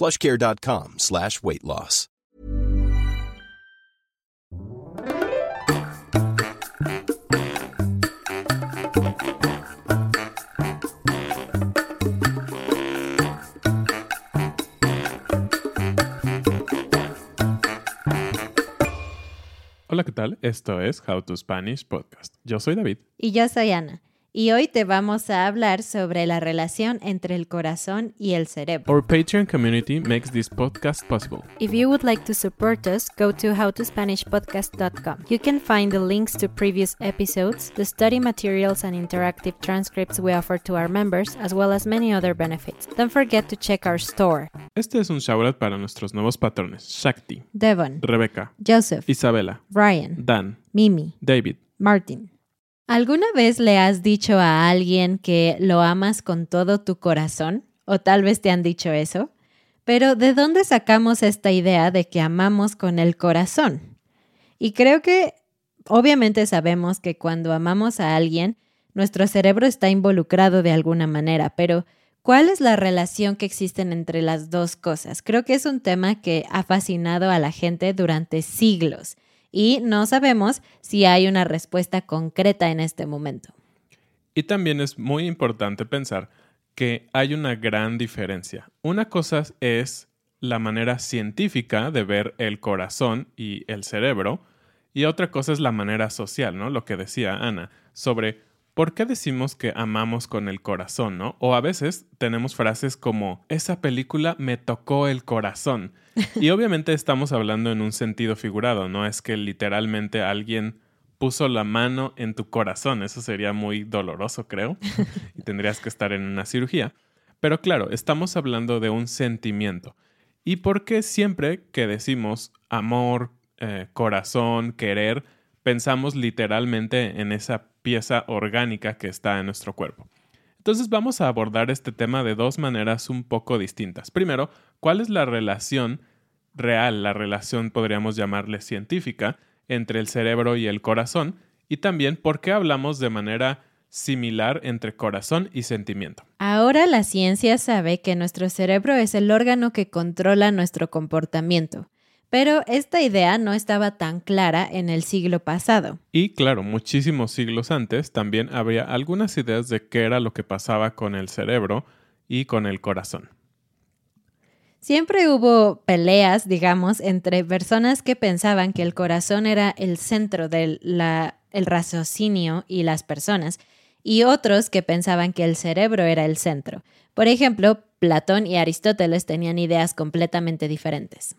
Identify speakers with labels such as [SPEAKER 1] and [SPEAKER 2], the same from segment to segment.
[SPEAKER 1] plushcare.com slash weight loss.
[SPEAKER 2] Hola, ¿qué tal? Esto es How to Spanish Podcast. Yo soy David.
[SPEAKER 3] Y yo soy Ana. Y hoy te vamos a hablar sobre la relación entre el corazón y el cerebro.
[SPEAKER 2] Our Patreon community makes this podcast possible.
[SPEAKER 3] If you would like to support us, go to howtospanishpodcast.com. You can find the links to previous episodes, the study materials and interactive transcripts we offer to our members, as well as many other benefits. Don't forget to check our store.
[SPEAKER 2] Este es un shoutout para nuestros nuevos patrones: Shakti,
[SPEAKER 3] Devon,
[SPEAKER 2] Rebecca,
[SPEAKER 3] Joseph,
[SPEAKER 2] Isabela,
[SPEAKER 3] Ryan,
[SPEAKER 2] Dan,
[SPEAKER 3] Mimi,
[SPEAKER 2] David.
[SPEAKER 3] Martin. ¿Alguna vez le has dicho a alguien que lo amas con todo tu corazón? O tal vez te han dicho eso. Pero ¿de dónde sacamos esta idea de que amamos con el corazón? Y creo que obviamente sabemos que cuando amamos a alguien, nuestro cerebro está involucrado de alguna manera, pero ¿cuál es la relación que existen entre las dos cosas? Creo que es un tema que ha fascinado a la gente durante siglos y no sabemos si hay una respuesta concreta en este momento.
[SPEAKER 2] Y también es muy importante pensar que hay una gran diferencia. Una cosa es la manera científica de ver el corazón y el cerebro, y otra cosa es la manera social, ¿no? Lo que decía Ana, sobre ¿por qué decimos que amamos con el corazón, no? O a veces tenemos frases como, esa película me tocó el corazón. Y obviamente estamos hablando en un sentido figurado, no es que literalmente alguien puso la mano en tu corazón, eso sería muy doloroso, creo, y tendrías que estar en una cirugía. Pero claro, estamos hablando de un sentimiento. ¿Y por qué siempre que decimos amor, eh, corazón, querer, pensamos literalmente en esa pieza orgánica que está en nuestro cuerpo. Entonces vamos a abordar este tema de dos maneras un poco distintas. Primero, ¿cuál es la relación real, la relación podríamos llamarle científica, entre el cerebro y el corazón? Y también, ¿por qué hablamos de manera similar entre corazón y sentimiento?
[SPEAKER 3] Ahora la ciencia sabe que nuestro cerebro es el órgano que controla nuestro comportamiento. Pero esta idea no estaba tan clara en el siglo pasado.
[SPEAKER 2] Y claro, muchísimos siglos antes también había algunas ideas de qué era lo que pasaba con el cerebro y con el corazón.
[SPEAKER 3] Siempre hubo peleas, digamos, entre personas que pensaban que el corazón era el centro del el raciocinio y las personas, y otros que pensaban que el cerebro era el centro. Por ejemplo, Platón y Aristóteles tenían ideas completamente diferentes.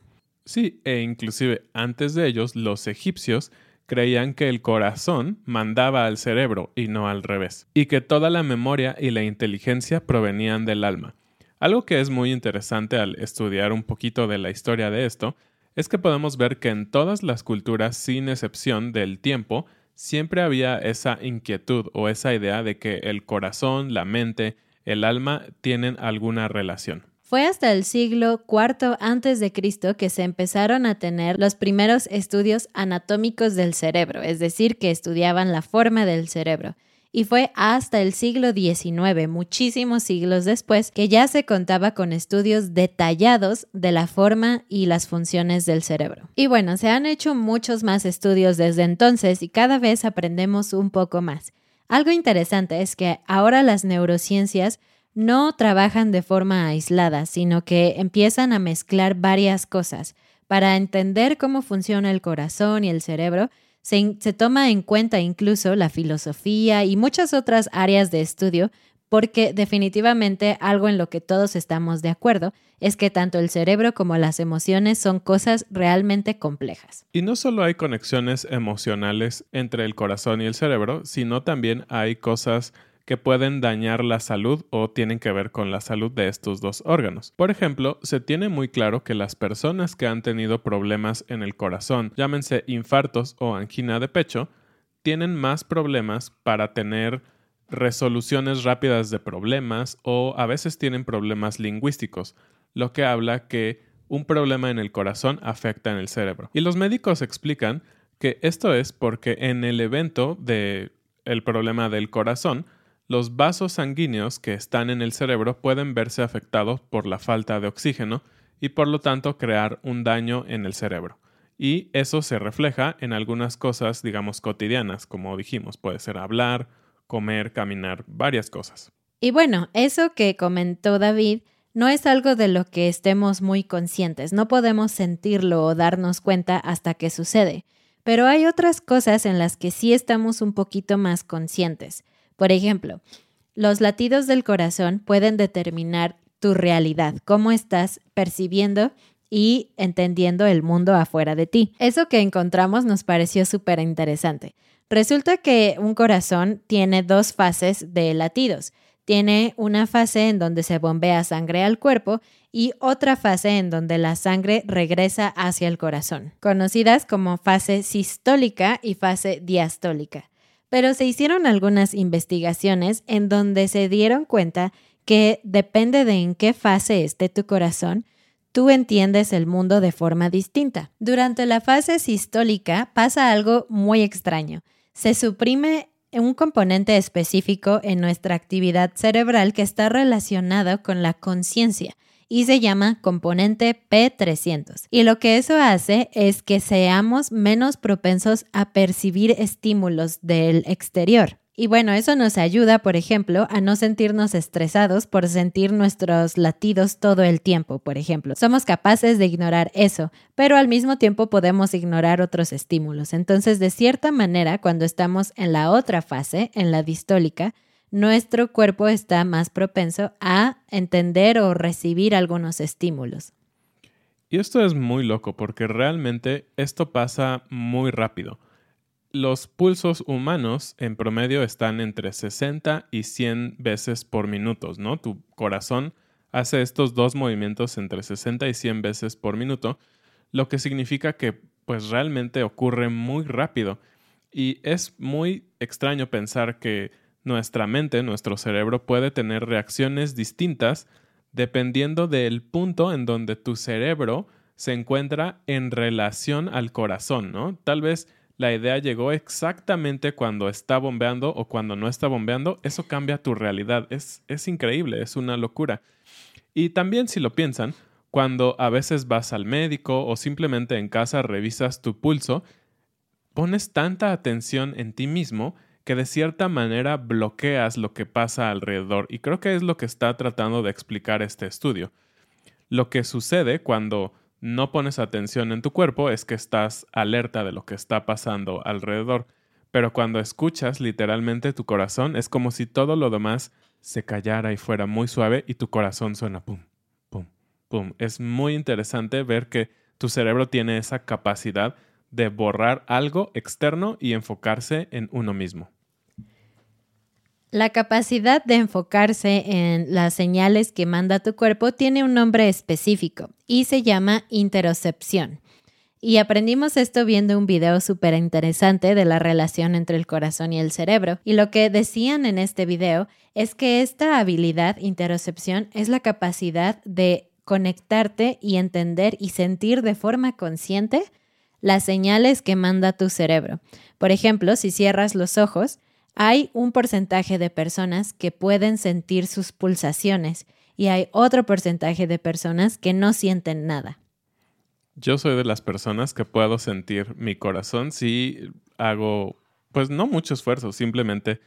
[SPEAKER 2] Sí, e inclusive antes de ellos, los egipcios creían que el corazón mandaba al cerebro y no al revés, y que toda la memoria y la inteligencia provenían del alma. Algo que es muy interesante al estudiar un poquito de la historia de esto es que podemos ver que en todas las culturas, sin excepción del tiempo, siempre había esa inquietud o esa idea de que el corazón, la mente, el alma tienen alguna relación.
[SPEAKER 3] Fue hasta el siglo IV Cristo que se empezaron a tener los primeros estudios anatómicos del cerebro, es decir, que estudiaban la forma del cerebro y fue hasta el siglo XIX, muchísimos siglos después, que ya se contaba con estudios detallados de la forma y las funciones del cerebro. Y bueno, se han hecho muchos más estudios desde entonces y cada vez aprendemos un poco más. Algo interesante es que ahora las neurociencias no trabajan de forma aislada, sino que empiezan a mezclar varias cosas para entender cómo funciona el corazón y el cerebro se, toma en cuenta incluso la filosofía y muchas otras áreas de estudio porque definitivamente algo en lo que todos estamos de acuerdo es que tanto el cerebro como las emociones son cosas realmente complejas.
[SPEAKER 2] Y no solo hay conexiones emocionales entre el corazón y el cerebro, sino también hay cosas que pueden dañar la salud o tienen que ver con la salud de estos dos órganos. Por ejemplo, se tiene muy claro que las personas que han tenido problemas en el corazón, llámense infartos o angina de pecho, tienen más problemas para tener resoluciones rápidas de problemas o a veces tienen problemas lingüísticos, lo que habla que un problema en el corazón afecta en el cerebro. Y los médicos explican que esto es porque en el evento de el problema del corazón, los vasos sanguíneos que están en el cerebro pueden verse afectados por la falta de oxígeno y por lo tanto crear un daño en el cerebro. Y eso se refleja en algunas cosas, digamos, cotidianas, como dijimos, puede ser hablar, comer, caminar, varias cosas.
[SPEAKER 3] Y bueno, eso que comentó David no es algo de lo que estemos muy conscientes, no podemos sentirlo o darnos cuenta hasta que sucede, pero hay otras cosas en las que sí estamos un poquito más conscientes. Por ejemplo, los latidos del corazón pueden determinar tu realidad, cómo estás percibiendo y entendiendo el mundo afuera de ti. Eso que encontramos nos pareció súper interesante. Resulta que un corazón tiene dos fases de latidos. Tiene una fase en donde se bombea sangre al cuerpo y otra fase en donde la sangre regresa hacia el corazón, conocidas como fase sistólica y fase diastólica pero se hicieron algunas investigaciones en donde se dieron cuenta que depende de en qué fase esté tu corazón, tú entiendes el mundo de forma distinta. Durante la fase sistólica pasa algo muy extraño. Se suprime un componente específico en nuestra actividad cerebral que está relacionado con la conciencia y se llama componente P300. Y lo que eso hace es que seamos menos propensos a percibir estímulos del exterior. Y bueno, eso nos ayuda, por ejemplo, a no sentirnos estresados por sentir nuestros latidos todo el tiempo, por ejemplo. Somos capaces de ignorar eso, pero al mismo tiempo podemos ignorar otros estímulos. Entonces, de cierta manera, cuando estamos en la otra fase, en la distólica, nuestro cuerpo está más propenso a entender o recibir algunos estímulos.
[SPEAKER 2] Y esto es muy loco porque realmente esto pasa muy rápido. Los pulsos humanos en promedio están entre 60 y 100 veces por minuto, ¿no? Tu corazón hace estos dos movimientos entre 60 y 100 veces por minuto, lo que significa que pues realmente ocurre muy rápido. Y es muy extraño pensar que nuestra mente, nuestro cerebro puede tener reacciones distintas dependiendo del punto en donde tu cerebro se encuentra en relación al corazón, ¿no? Tal vez la idea llegó exactamente cuando está bombeando o cuando no está bombeando, eso cambia tu realidad. Es, es increíble, es una locura. Y también si lo piensan, cuando a veces vas al médico o simplemente en casa revisas tu pulso, pones tanta atención en ti mismo que de cierta manera bloqueas lo que pasa alrededor y creo que es lo que está tratando de explicar este estudio. Lo que sucede cuando no pones atención en tu cuerpo es que estás alerta de lo que está pasando alrededor, pero cuando escuchas literalmente tu corazón es como si todo lo demás se callara y fuera muy suave y tu corazón suena pum, pum, pum. Es muy interesante ver que tu cerebro tiene esa capacidad de borrar algo externo y enfocarse en uno mismo.
[SPEAKER 3] La capacidad de enfocarse en las señales que manda tu cuerpo tiene un nombre específico y se llama interocepción. Y aprendimos esto viendo un video súper interesante de la relación entre el corazón y el cerebro. Y lo que decían en este video es que esta habilidad, interocepción, es la capacidad de conectarte y entender y sentir de forma consciente las señales que manda tu cerebro. Por ejemplo, si cierras los ojos, hay un porcentaje de personas que pueden sentir sus pulsaciones y hay otro porcentaje de personas que no sienten nada.
[SPEAKER 2] Yo soy de las personas que puedo sentir mi corazón si hago, pues no mucho esfuerzo, simplemente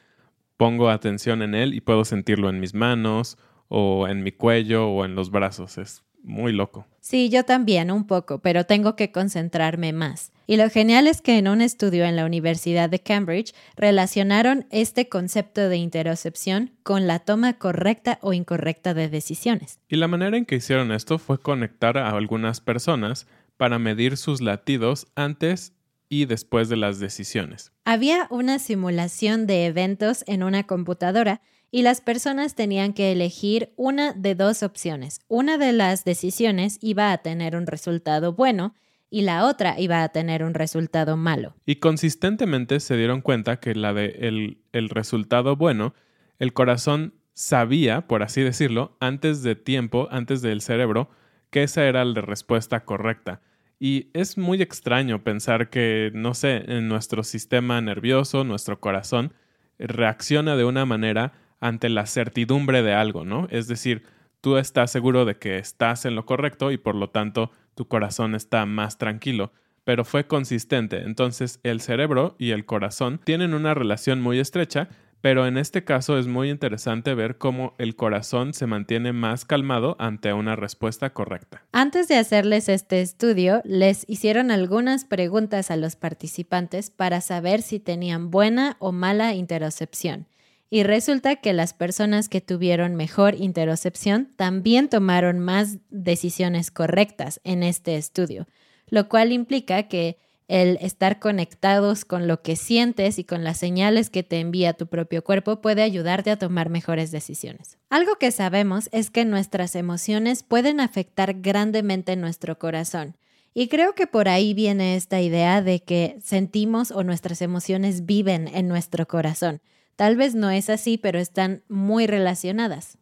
[SPEAKER 2] pongo atención en él y puedo sentirlo en mis manos o en mi cuello o en los brazos. Es muy loco.
[SPEAKER 3] Sí, yo también un poco, pero tengo que concentrarme más. Y lo genial es que en un estudio en la Universidad de Cambridge relacionaron este concepto de interocepción con la toma correcta o incorrecta de decisiones.
[SPEAKER 2] Y la manera en que hicieron esto fue conectar a algunas personas para medir sus latidos antes y después de las decisiones.
[SPEAKER 3] Había una simulación de eventos en una computadora y las personas tenían que elegir una de dos opciones. Una de las decisiones iba a tener un resultado bueno y la otra iba a tener un resultado malo.
[SPEAKER 2] Y consistentemente se dieron cuenta que la de el, el resultado bueno, el corazón sabía, por así decirlo, antes de tiempo, antes del cerebro, que esa era la respuesta correcta. Y es muy extraño pensar que, no sé, en nuestro sistema nervioso, nuestro corazón, reacciona de una manera ante la certidumbre de algo, ¿no? Es decir, tú estás seguro de que estás en lo correcto y por lo tanto tu corazón está más tranquilo, pero fue consistente. Entonces el cerebro y el corazón tienen una relación muy estrecha, pero en este caso es muy interesante ver cómo el corazón se mantiene más calmado ante una respuesta correcta.
[SPEAKER 3] Antes de hacerles este estudio, les hicieron algunas preguntas a los participantes para saber si tenían buena o mala interocepción. Y resulta que las personas que tuvieron mejor interocepción también tomaron más decisiones correctas en este estudio, lo cual implica que el estar conectados con lo que sientes y con las señales que te envía tu propio cuerpo puede ayudarte a tomar mejores decisiones. Algo que sabemos es que nuestras emociones pueden afectar grandemente nuestro corazón. Y creo que por ahí viene esta idea de que sentimos o nuestras emociones viven en nuestro corazón. Tal vez no es así, pero están muy relacionadas.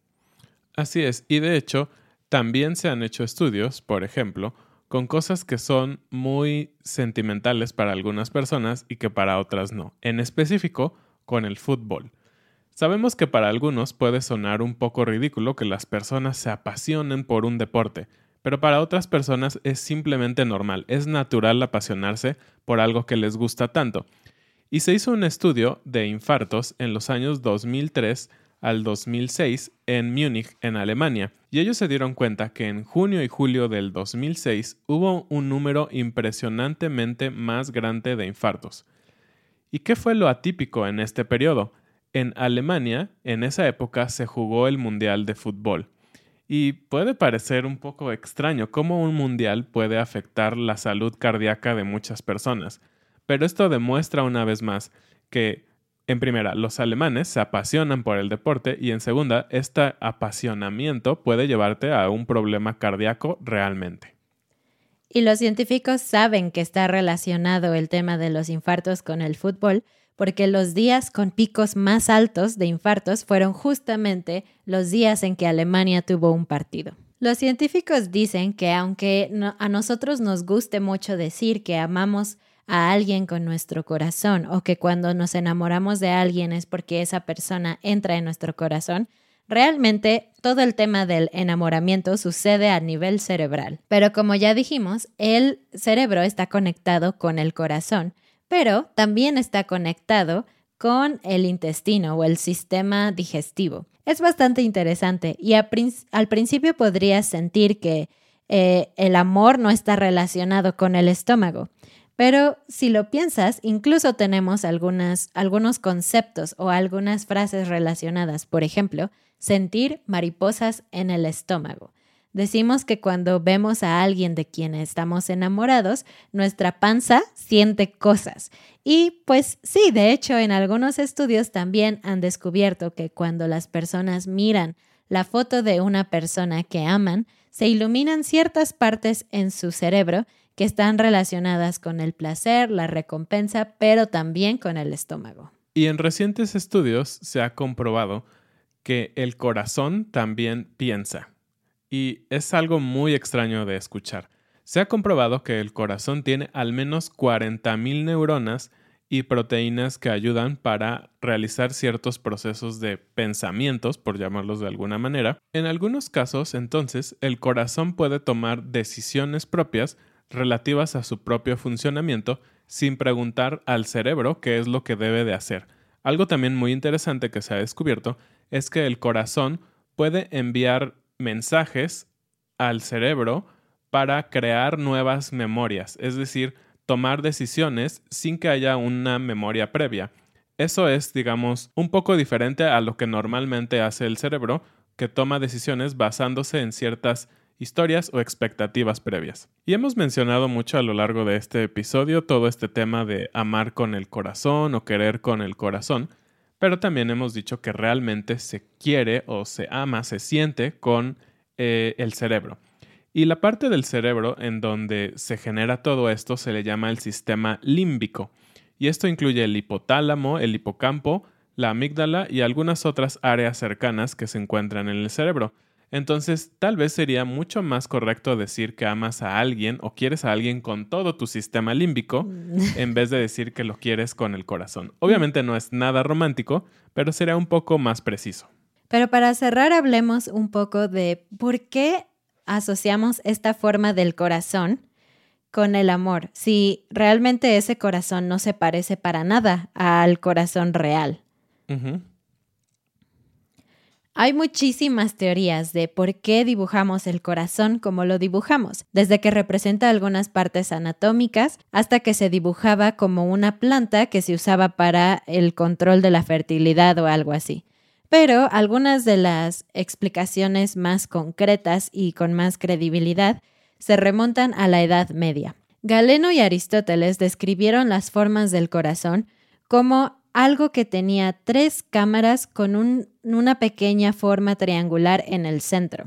[SPEAKER 2] Así es, y de hecho, también se han hecho estudios, por ejemplo, con cosas que son muy sentimentales para algunas personas y que para otras no. En específico, con el fútbol. Sabemos que para algunos puede sonar un poco ridículo que las personas se apasionen por un deporte, pero para otras personas es simplemente normal, es natural apasionarse por algo que les gusta tanto. Y se hizo un estudio de infartos en los años 2003 al 2006 en Múnich, en Alemania, y ellos se dieron cuenta que en junio y julio del 2006 hubo un número impresionantemente más grande de infartos. ¿Y qué fue lo atípico en este periodo? En Alemania, en esa época, se jugó el Mundial de Fútbol. Y puede parecer un poco extraño cómo un mundial puede afectar la salud cardíaca de muchas personas. Pero esto demuestra una vez más que, en primera, los alemanes se apasionan por el deporte y en segunda, este apasionamiento puede llevarte a un problema cardíaco realmente.
[SPEAKER 3] Y los científicos saben que está relacionado el tema de los infartos con el fútbol, porque los días con picos más altos de infartos fueron justamente los días en que Alemania tuvo un partido. Los científicos dicen que aunque a nosotros nos guste mucho decir que amamos a alguien con nuestro corazón o que cuando nos enamoramos de alguien es porque esa persona entra en nuestro corazón, realmente todo el tema del enamoramiento sucede a nivel cerebral. Pero como ya dijimos, el cerebro está conectado con el corazón, pero también está conectado con el intestino o el sistema digestivo. Es bastante interesante y al principio podrías sentir que eh, el amor no está relacionado con el estómago, pero si lo piensas, incluso tenemos algunos conceptos o algunas frases relacionadas. Por ejemplo, sentir mariposas en el estómago. Decimos que cuando vemos a alguien de quien estamos enamorados, nuestra panza siente cosas. Y pues sí, de hecho, en algunos estudios también han descubierto que cuando las personas miran la foto de una persona que aman, se iluminan ciertas partes en su cerebro que están relacionadas con el placer, la recompensa, pero también con el estómago.
[SPEAKER 2] Y en recientes estudios se ha comprobado que el corazón también piensa. Y es algo muy extraño de escuchar. Se ha comprobado que el corazón tiene al menos 40.000 neuronas y proteínas que ayudan para realizar ciertos procesos de pensamientos, por llamarlos de alguna manera. En algunos casos, entonces, el corazón puede tomar decisiones propias relativas a su propio funcionamiento sin preguntar al cerebro qué es lo que debe de hacer. Algo también muy interesante que se ha descubierto es que el corazón puede enviar mensajes al cerebro para crear nuevas memorias, es decir, tomar decisiones sin que haya una memoria previa. Eso es, digamos, un poco diferente a lo que normalmente hace el cerebro, que toma decisiones basándose en ciertas historias o expectativas previas. Y hemos mencionado mucho a lo largo de este episodio todo este tema de amar con el corazón o querer con el corazón, pero también hemos dicho que realmente se quiere o se ama, se siente con eh, el cerebro. Y la parte del cerebro en donde se genera todo esto se le llama el sistema límbico. Y esto incluye el hipotálamo, el hipocampo, la amígdala y algunas otras áreas cercanas que se encuentran en el cerebro. Entonces, tal vez sería mucho más correcto decir que amas a alguien o quieres a alguien con todo tu sistema límbico en vez de decir que lo quieres con el corazón. Obviamente no es nada romántico, pero sería un poco más preciso.
[SPEAKER 3] Pero para cerrar, hablemos un poco de por qué asociamos esta forma del corazón con el amor, si realmente ese corazón no se parece para nada al corazón real. Hay muchísimas teorías de por qué dibujamos el corazón como lo dibujamos, desde que representa algunas partes anatómicas hasta que se dibujaba como una planta que se usaba para el control de la fertilidad o algo así. Pero algunas de las explicaciones más concretas y con más credibilidad se remontan a la Edad Media. Galeno y Aristóteles describieron las formas del corazón como algo que tenía tres cámaras con una pequeña forma triangular en el centro.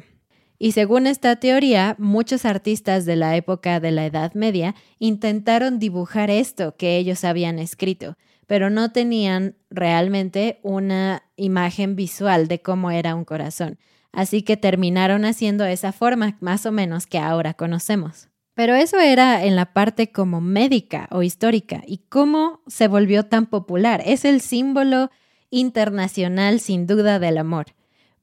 [SPEAKER 3] Y según esta teoría, muchos artistas de la época de la Edad Media intentaron dibujar esto que ellos habían escrito, pero no tenían realmente una imagen visual de cómo era un corazón. Así que terminaron haciendo esa forma más o menos que ahora conocemos. Pero eso era en la parte como médica o histórica. ¿Y cómo se volvió tan popular? Es el símbolo internacional sin duda del amor.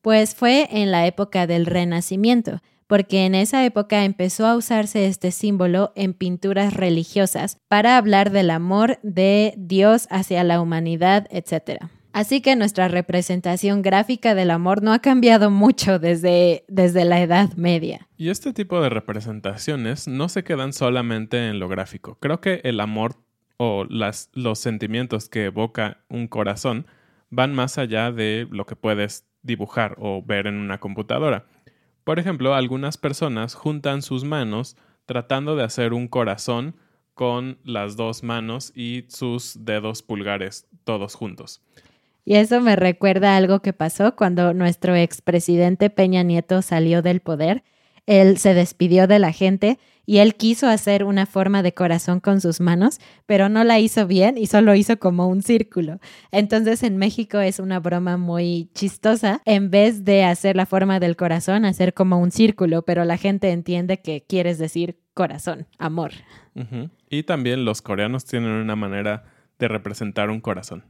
[SPEAKER 3] Pues fue en la época del Renacimiento, porque en esa época empezó a usarse este símbolo en pinturas religiosas para hablar del amor de Dios hacia la humanidad, etc. Así que nuestra representación gráfica del amor no ha cambiado mucho desde, desde la Edad Media.
[SPEAKER 2] Y este tipo de representaciones no se quedan solamente en lo gráfico. Creo que el amor o las, los sentimientos que evoca un corazón van más allá de lo que puedes dibujar o ver en una computadora. Por ejemplo, algunas personas juntan sus manos tratando de hacer un corazón con las dos manos y sus dedos pulgares todos juntos.
[SPEAKER 3] Y eso me recuerda algo que pasó cuando nuestro expresidente Peña Nieto salió del poder. Él se despidió de la gente y él quiso hacer una forma de corazón con sus manos, pero no la hizo bien y solo hizo como un círculo. Entonces en México es una broma muy chistosa. En vez de hacer la forma del corazón, hacer como un círculo, pero la gente entiende que quieres decir corazón, amor.
[SPEAKER 2] Y también los coreanos tienen una manera de representar un corazón.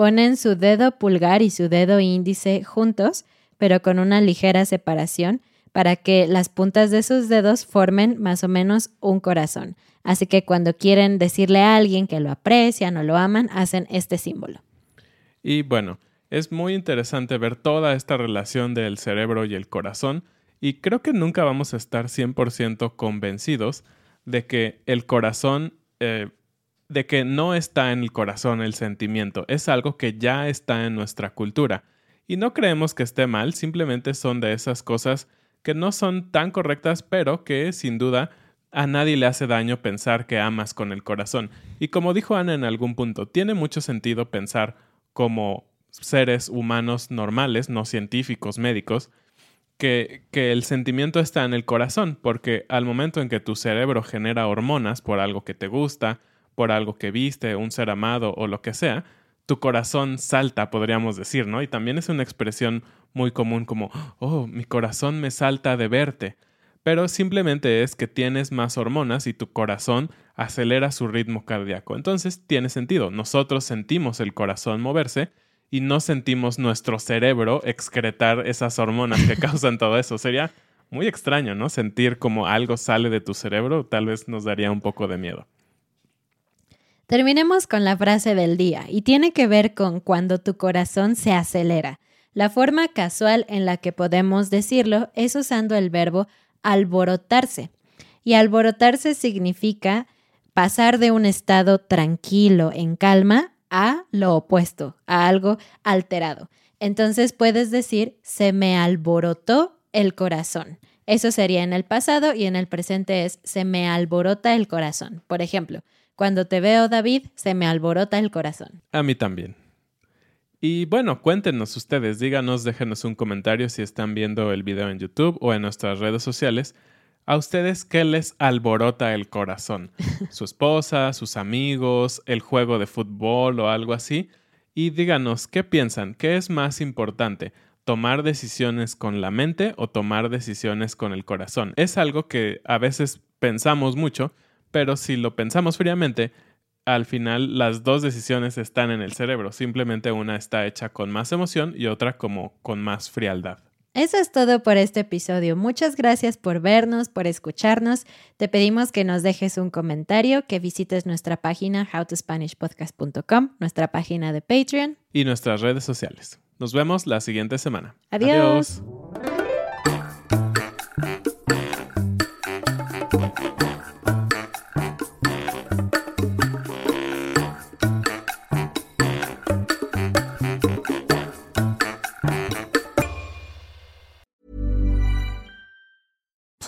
[SPEAKER 3] Ponen su dedo pulgar y su dedo índice juntos, pero con una ligera separación, para que las puntas de sus dedos formen más o menos un corazón. Así que cuando quieren decirle a alguien que lo aprecian o lo aman, hacen este símbolo.
[SPEAKER 2] Y bueno, es muy interesante ver toda esta relación del cerebro y el corazón, y creo que nunca vamos a estar 100% convencidos de que el corazón eh, de que no está en el corazón el sentimiento, es algo que ya está en nuestra cultura. Y no creemos que esté mal, simplemente son de esas cosas que no son tan correctas, pero que sin duda a nadie le hace daño pensar que amas con el corazón. Y como dijo Ana en algún punto, tiene mucho sentido pensar como seres humanos normales, no científicos, médicos, que, que, el sentimiento está en el corazón, porque al momento en que tu cerebro genera hormonas por algo que te gusta, por algo que viste, un ser amado o lo que sea, tu corazón salta, podríamos decir, ¿no? Y también es una expresión muy común como, oh, mi corazón me salta de verte. Pero simplemente es que tienes más hormonas y tu corazón acelera su ritmo cardíaco. Entonces tiene sentido. Nosotros sentimos el corazón moverse y no sentimos nuestro cerebro excretar esas hormonas que causan todo eso. Sería muy extraño, ¿no? Sentir como algo sale de tu cerebro tal vez nos daría un poco de miedo.
[SPEAKER 3] Terminemos con la frase del día y tiene que ver con cuando tu corazón se acelera. La forma casual en la que podemos decirlo es usando el verbo alborotarse. Y alborotarse significa pasar de un estado tranquilo, en calma, a lo opuesto, a algo alterado. Entonces puedes decir, se me alborotó el corazón. Eso sería en el pasado y en el presente es, se me alborota el corazón. Por ejemplo, cuando te veo, David, se me alborota el corazón.
[SPEAKER 2] A mí también. Y bueno, cuéntenos ustedes, díganos, déjenos un comentario si están viendo el video en YouTube o en nuestras redes sociales. ¿A ustedes qué les alborota el corazón? ¿Su esposa, sus amigos, el juego de fútbol o algo así? Y díganos, ¿qué piensan? ¿Qué es más importante? ¿Tomar decisiones con la mente o tomar decisiones con el corazón? Es algo que a veces pensamos mucho, pero si lo pensamos fríamente, al final las dos decisiones están en el cerebro, simplemente una está hecha con más emoción y otra como con más frialdad.
[SPEAKER 3] Eso es todo por este episodio. Muchas gracias por vernos, por escucharnos. Te pedimos que nos dejes un comentario, que visites nuestra página howtospanishpodcast.com, nuestra página de Patreon
[SPEAKER 2] y nuestras redes sociales. Nos vemos la siguiente semana.
[SPEAKER 3] Adiós.